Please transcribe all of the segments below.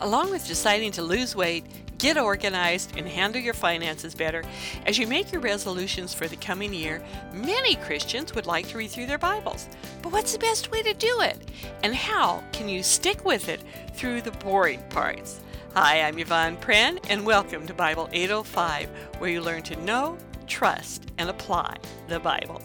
along with deciding to lose weight, get organized, and handle your finances better, as you make your resolutions for the coming year, many Christians would like to read through their Bibles. But what's the best way to do it? And how can you stick with it through the boring parts? Hi, I'm Yvonne Prehn, and welcome to Bible 805, where you learn to know, trust, and apply the Bible.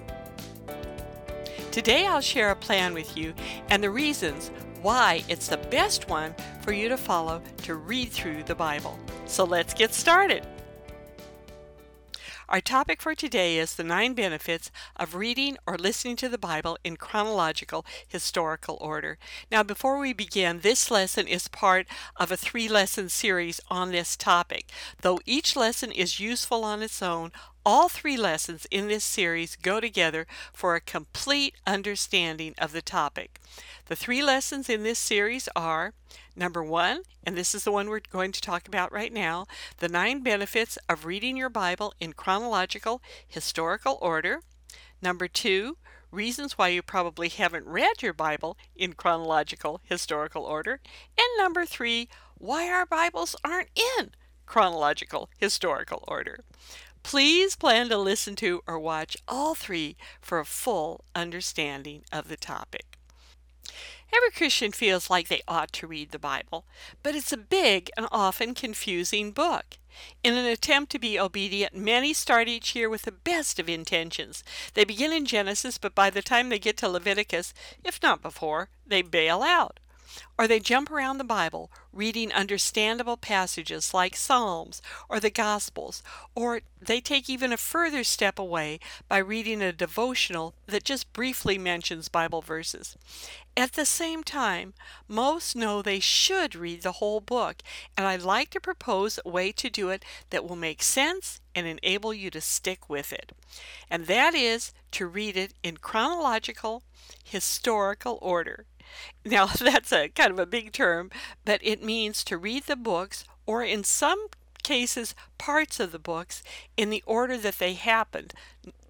Today I'll share a plan with you and the reasons why it's the best one for you to follow to read through the Bible. So let's get started. Our topic for today is the nine benefits of reading or listening to the Bible in chronological historical order. Now, before we begin, this lesson is part of a three lesson series on this topic. Though each lesson is useful on its own, all three lessons in this series go together for a complete understanding of the topic. The three lessons in this series are number one, and this is the one we're going to talk about right now the nine benefits of reading your Bible in chronological historical order. Number two, reasons why you probably haven't read your Bible in chronological historical order. And number three, why our Bibles aren't in chronological historical order. Please plan to listen to or watch all three for a full understanding of the topic. Every Christian feels like they ought to read the Bible, but it's a big and often confusing book. In an attempt to be obedient, many start each year with the best of intentions. They begin in Genesis, but by the time they get to Leviticus, if not before, they bail out or they jump around the Bible reading understandable passages like Psalms or the Gospels, or they take even a further step away by reading a devotional that just briefly mentions Bible verses. At the same time, most know they should read the whole book, and I'd like to propose a way to do it that will make sense and enable you to stick with it. And that is to read it in chronological, historical order. Now, that's a kind of a big term, but it means to read the books, or in some cases, parts of the books, in the order that they happened.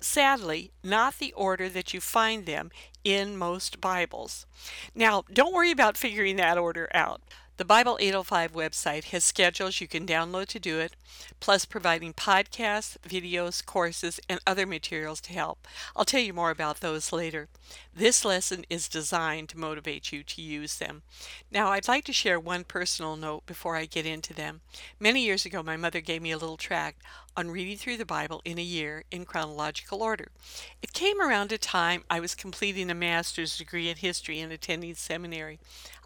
Sadly, not the order that you find them in most Bibles. Now, don't worry about figuring that order out. The Bible 805 website has schedules you can download to do it, plus providing podcasts, videos, courses, and other materials to help. I'll tell you more about those later. This lesson is designed to motivate you to use them. Now, I'd like to share one personal note before I get into them. Many years ago, my mother gave me a little tract on reading through the Bible in a year in chronological order. It came around a time I was completing a master's degree in history and attending seminary.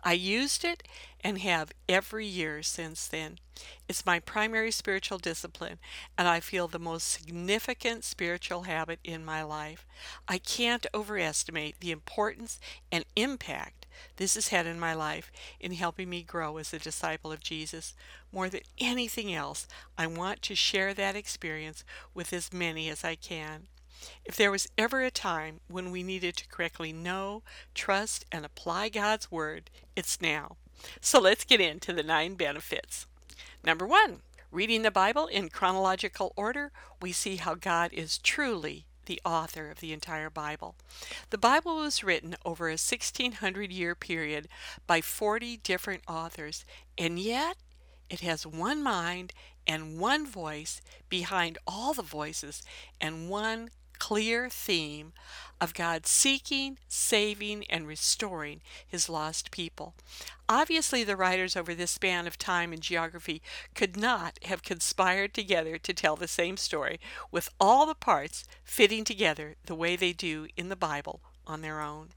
I used it and have every year since then. It's my primary spiritual discipline, and I feel the most significant spiritual habit in my life. I can't overestimate the importance and impact this has had in my life in helping me grow as a disciple of Jesus. More than anything else, I want to share that experience with as many as I can. If there was ever a time when we needed to correctly know, trust, and apply God's Word, it's now. So let's get into the nine benefits. Number one, reading the Bible in chronological order, we see how God is truly the author of the entire Bible. The Bible was written over a 1600 year period by 40 different authors, and yet it has one mind and one voice behind all the voices and one clear theme of God seeking, saving, and restoring his lost people. Obviously, the writers over this span of time and geography could not have conspired together to tell the same story with all the parts fitting together the way they do in the Bible on their own.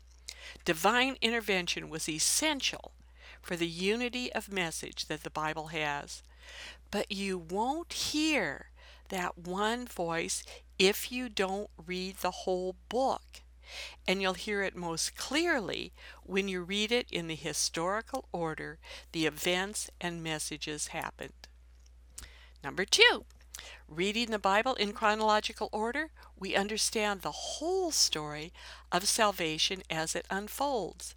Divine intervention was essential for the unity of message that the Bible has. But you won't hear that one voice if you don't read the whole book. And you'll hear it most clearly when you read it in the historical order the events and messages happened. Number two, reading the Bible in chronological order, we understand the whole story of salvation as it unfolds.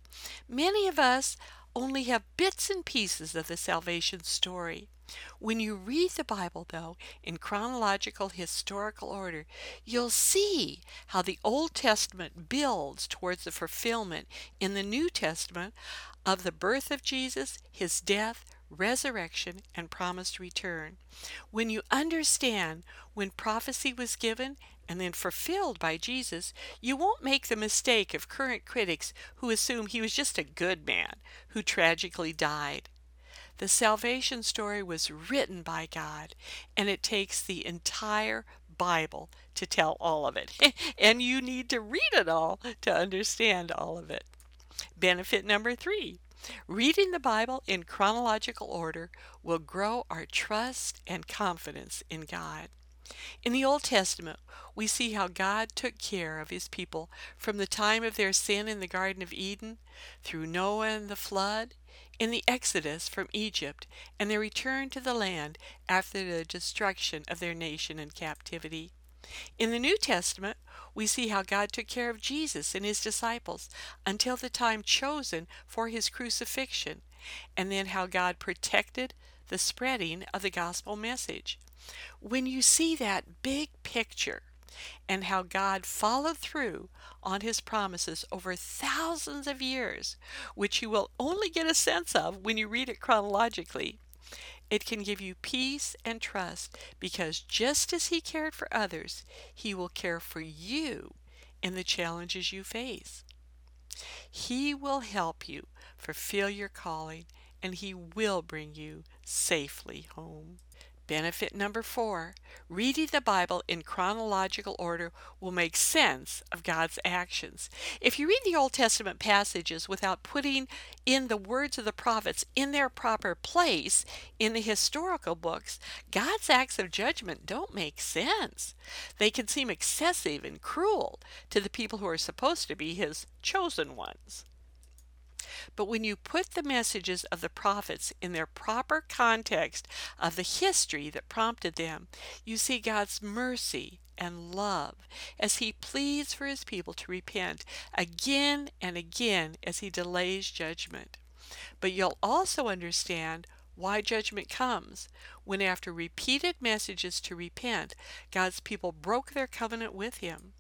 Many of us only have bits and pieces of the salvation story. When you read the Bible, though, in chronological historical order, you'll see how the Old Testament builds towards the fulfillment in the New Testament of the birth of Jesus, his death, resurrection, and promised return. When you understand when prophecy was given and then fulfilled by Jesus, you won't make the mistake of current critics who assume he was just a good man who tragically died. The salvation story was written by God, and it takes the entire Bible to tell all of it. and you need to read it all to understand all of it. Benefit number three reading the Bible in chronological order will grow our trust and confidence in God. In the Old Testament, we see how God took care of his people from the time of their sin in the Garden of Eden, through Noah and the flood, in the Exodus from Egypt, and their return to the land after the destruction of their nation in captivity. In the New Testament, we see how God took care of Jesus and his disciples until the time chosen for his crucifixion, and then how God protected the spreading of the gospel message. When you see that big picture and how God followed through on his promises over thousands of years, which you will only get a sense of when you read it chronologically, it can give you peace and trust because just as He cared for others, He will care for you in the challenges you face. He will help you fulfill your calling and He will bring you safely home. Benefit number four reading the Bible in chronological order will make sense of God's actions. If you read the Old Testament passages without putting in the words of the prophets in their proper place in the historical books, God's acts of judgment don't make sense. They can seem excessive and cruel to the people who are supposed to be His chosen ones. But when you put the messages of the prophets in their proper context of the history that prompted them, you see God's mercy and love as he pleads for his people to repent again and again as he delays judgment. But you'll also understand why judgment comes when, after repeated messages to repent, God's people broke their covenant with him.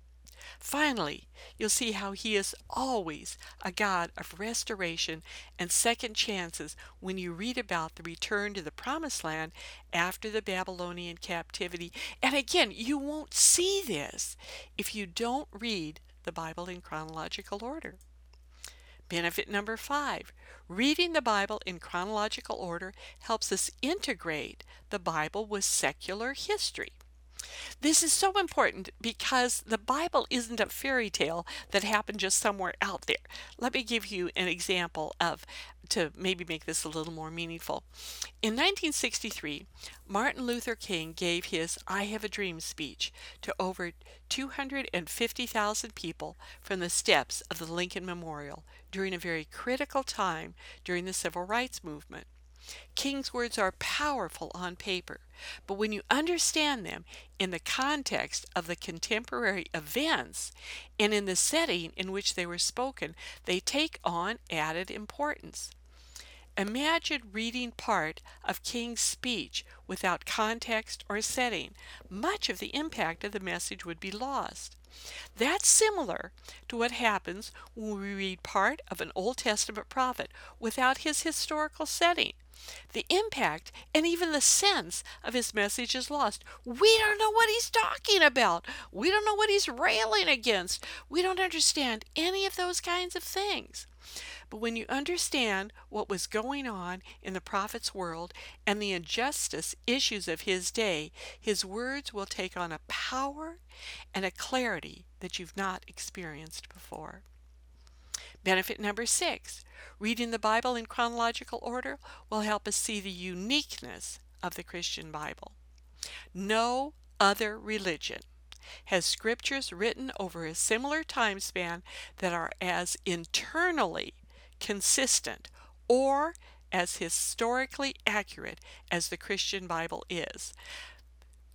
Finally, you'll see how He is always a God of restoration and second chances when you read about the return to the Promised Land after the Babylonian captivity. And again, you won't see this if you don't read the Bible in chronological order. Benefit number five reading the Bible in chronological order helps us integrate the Bible with secular history. This is so important because the Bible isn't a fairy tale that happened just somewhere out there. Let me give you an example of to maybe make this a little more meaningful. In 1963, Martin Luther King gave his I Have a Dream speech to over 250,000 people from the steps of the Lincoln Memorial during a very critical time during the Civil Rights Movement. King's words are powerful on paper, but when you understand them in the context of the contemporary events and in the setting in which they were spoken, they take on added importance. Imagine reading part of King's speech without context or setting. Much of the impact of the message would be lost. That's similar to what happens when we read part of an Old Testament prophet without his historical setting. The impact and even the sense of his message is lost. We don't know what he's talking about. We don't know what he's railing against. We don't understand any of those kinds of things. But when you understand what was going on in the prophet's world and the injustice issues of his day, his words will take on a power and a clarity that you've not experienced before. Benefit number six reading the Bible in chronological order will help us see the uniqueness of the Christian Bible. No other religion has scriptures written over a similar time span that are as internally consistent or as historically accurate as the Christian Bible is.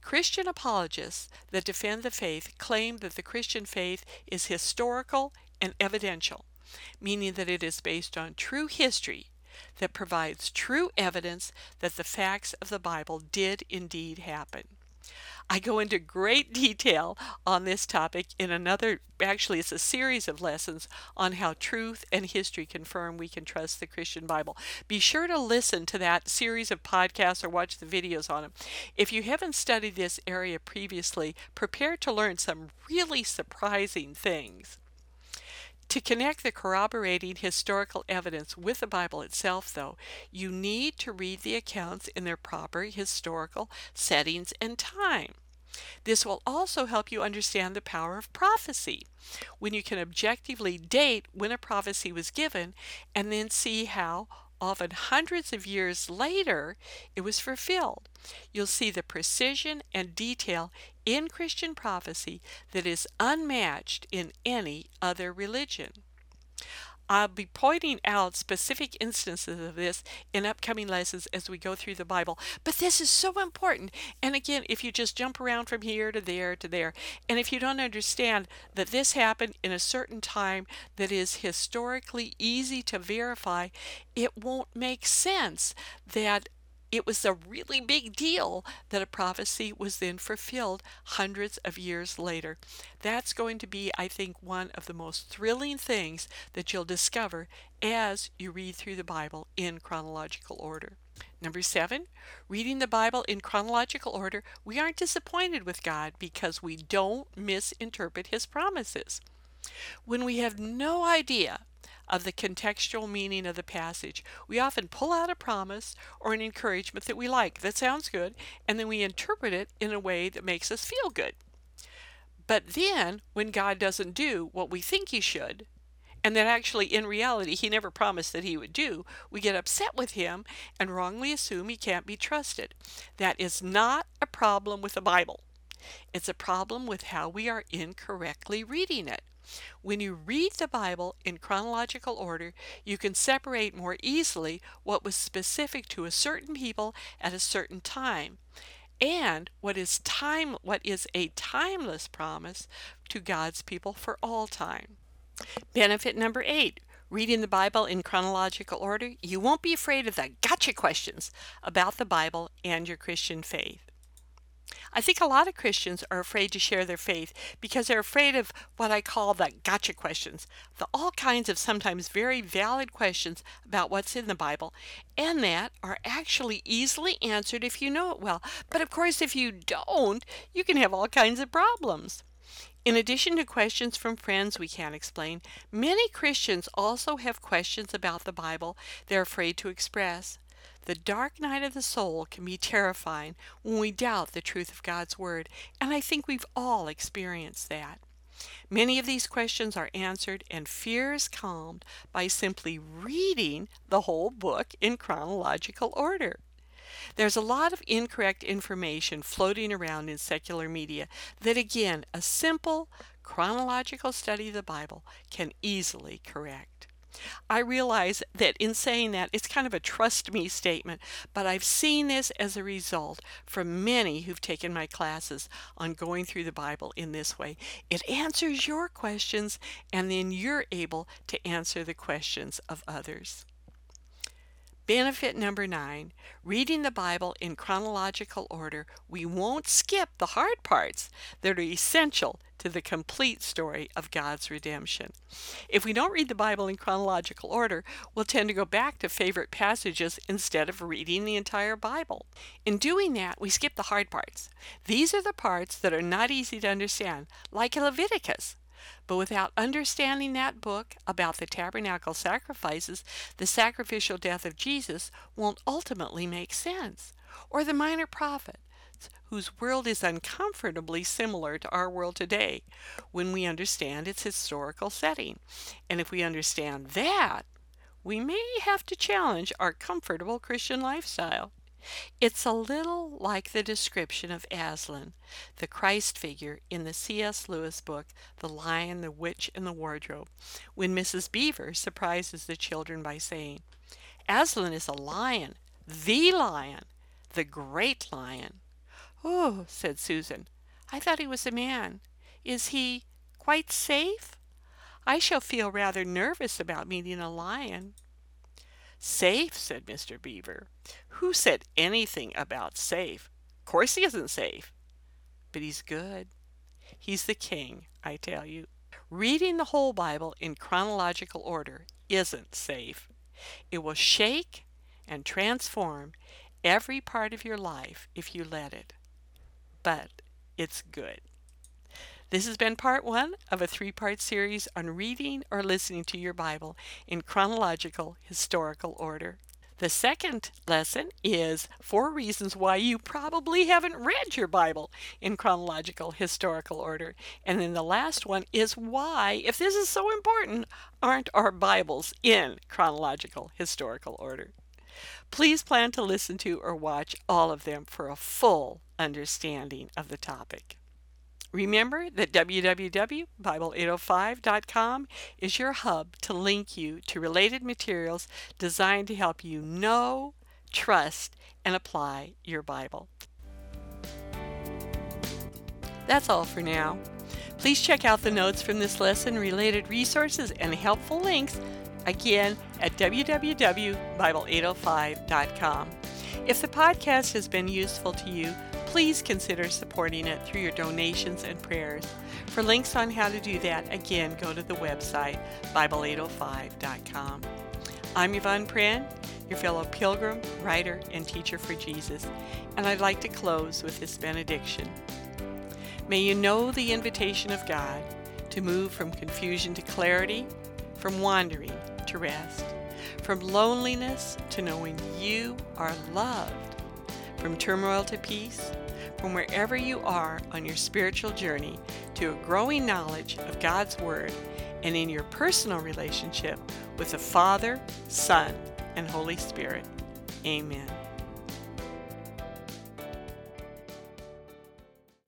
Christian apologists that defend the faith claim that the Christian faith is historical and evidential meaning that it is based on true history that provides true evidence that the facts of the Bible did indeed happen. I go into great detail on this topic in another, actually, it's a series of lessons on how truth and history confirm we can trust the Christian Bible. Be sure to listen to that series of podcasts or watch the videos on them. If you haven't studied this area previously, prepare to learn some really surprising things. To connect the corroborating historical evidence with the Bible itself, though, you need to read the accounts in their proper historical settings and time. This will also help you understand the power of prophecy when you can objectively date when a prophecy was given and then see how often hundreds of years later, it was fulfilled. You'll see the precision and detail in Christian prophecy that is unmatched in any other religion. I'll be pointing out specific instances of this in upcoming lessons as we go through the Bible. But this is so important. And again, if you just jump around from here to there to there, and if you don't understand that this happened in a certain time that is historically easy to verify, it won't make sense that it was a really big deal that a prophecy was then fulfilled hundreds of years later. That's going to be, I think, one of the most thrilling things that you'll discover as you read through the Bible in chronological order. Number seven, reading the Bible in chronological order, we aren't disappointed with God because we don't misinterpret His promises. When we have no idea of the contextual meaning of the passage. We often pull out a promise or an encouragement that we like, that sounds good, and then we interpret it in a way that makes us feel good. But then, when God doesn't do what we think He should, and that actually in reality He never promised that He would do, we get upset with Him and wrongly assume He can't be trusted. That is not a problem with the Bible. It's a problem with how we are incorrectly reading it. When you read the Bible in chronological order, you can separate more easily what was specific to a certain people at a certain time and what is time what is a timeless promise to God's people for all time. Benefit number 8 reading the Bible in chronological order, you won't be afraid of the gotcha questions about the Bible and your Christian faith. I think a lot of Christians are afraid to share their faith because they're afraid of what I call the gotcha questions, the all kinds of sometimes very valid questions about what's in the Bible, and that are actually easily answered if you know it well. But of course, if you don't, you can have all kinds of problems. In addition to questions from friends we can't explain, many Christians also have questions about the Bible they're afraid to express. The dark night of the soul can be terrifying when we doubt the truth of God's Word, and I think we've all experienced that. Many of these questions are answered and fears calmed by simply reading the whole book in chronological order. There's a lot of incorrect information floating around in secular media that, again, a simple chronological study of the Bible can easily correct. I realize that in saying that, it's kind of a trust me statement, but I've seen this as a result from many who've taken my classes on going through the Bible in this way. It answers your questions, and then you're able to answer the questions of others. Benefit number nine reading the Bible in chronological order, we won't skip the hard parts that are essential to the complete story of God's redemption. If we don't read the Bible in chronological order, we'll tend to go back to favorite passages instead of reading the entire Bible. In doing that, we skip the hard parts. These are the parts that are not easy to understand, like Leviticus. But without understanding that book about the tabernacle sacrifices, the sacrificial death of Jesus won't ultimately make sense. Or the minor prophet, whose world is uncomfortably similar to our world today when we understand its historical setting. And if we understand that, we may have to challenge our comfortable Christian lifestyle. It's a little like the description of Aslan, the Christ figure in the C.S. Lewis book, The Lion, the Witch, and the Wardrobe, when Mrs. Beaver surprises the children by saying, Aslan is a lion, the lion, the great lion. Oh, said Susan, I thought he was a man. Is he quite safe? I shall feel rather nervous about meeting a lion. Safe, said Mr. Beaver. Who said anything about safe? Of course he isn't safe. but He's good. He's the King, I tell you. Reading the whole Bible in chronological order isn't safe. It will shake and transform every part of your life if you let it. But it's good. This has been part one of a three part series on reading or listening to your Bible in chronological historical order. The second lesson is four reasons why you probably haven't read your Bible in chronological historical order. And then the last one is why, if this is so important, aren't our Bibles in chronological historical order? Please plan to listen to or watch all of them for a full understanding of the topic. Remember that www.bible805.com is your hub to link you to related materials designed to help you know, trust, and apply your Bible. That's all for now. Please check out the notes from this lesson, related resources, and helpful links again at www.bible805.com. If the podcast has been useful to you, please consider supporting it through your donations and prayers. For links on how to do that, again, go to the website, Bible805.com. I'm Yvonne Prehn, your fellow pilgrim, writer, and teacher for Jesus, and I'd like to close with this benediction. May you know the invitation of God to move from confusion to clarity, from wandering to rest, from loneliness to knowing you are loved, from turmoil to peace, from wherever you are on your spiritual journey to a growing knowledge of God's Word and in your personal relationship with the Father, Son, and Holy Spirit. Amen.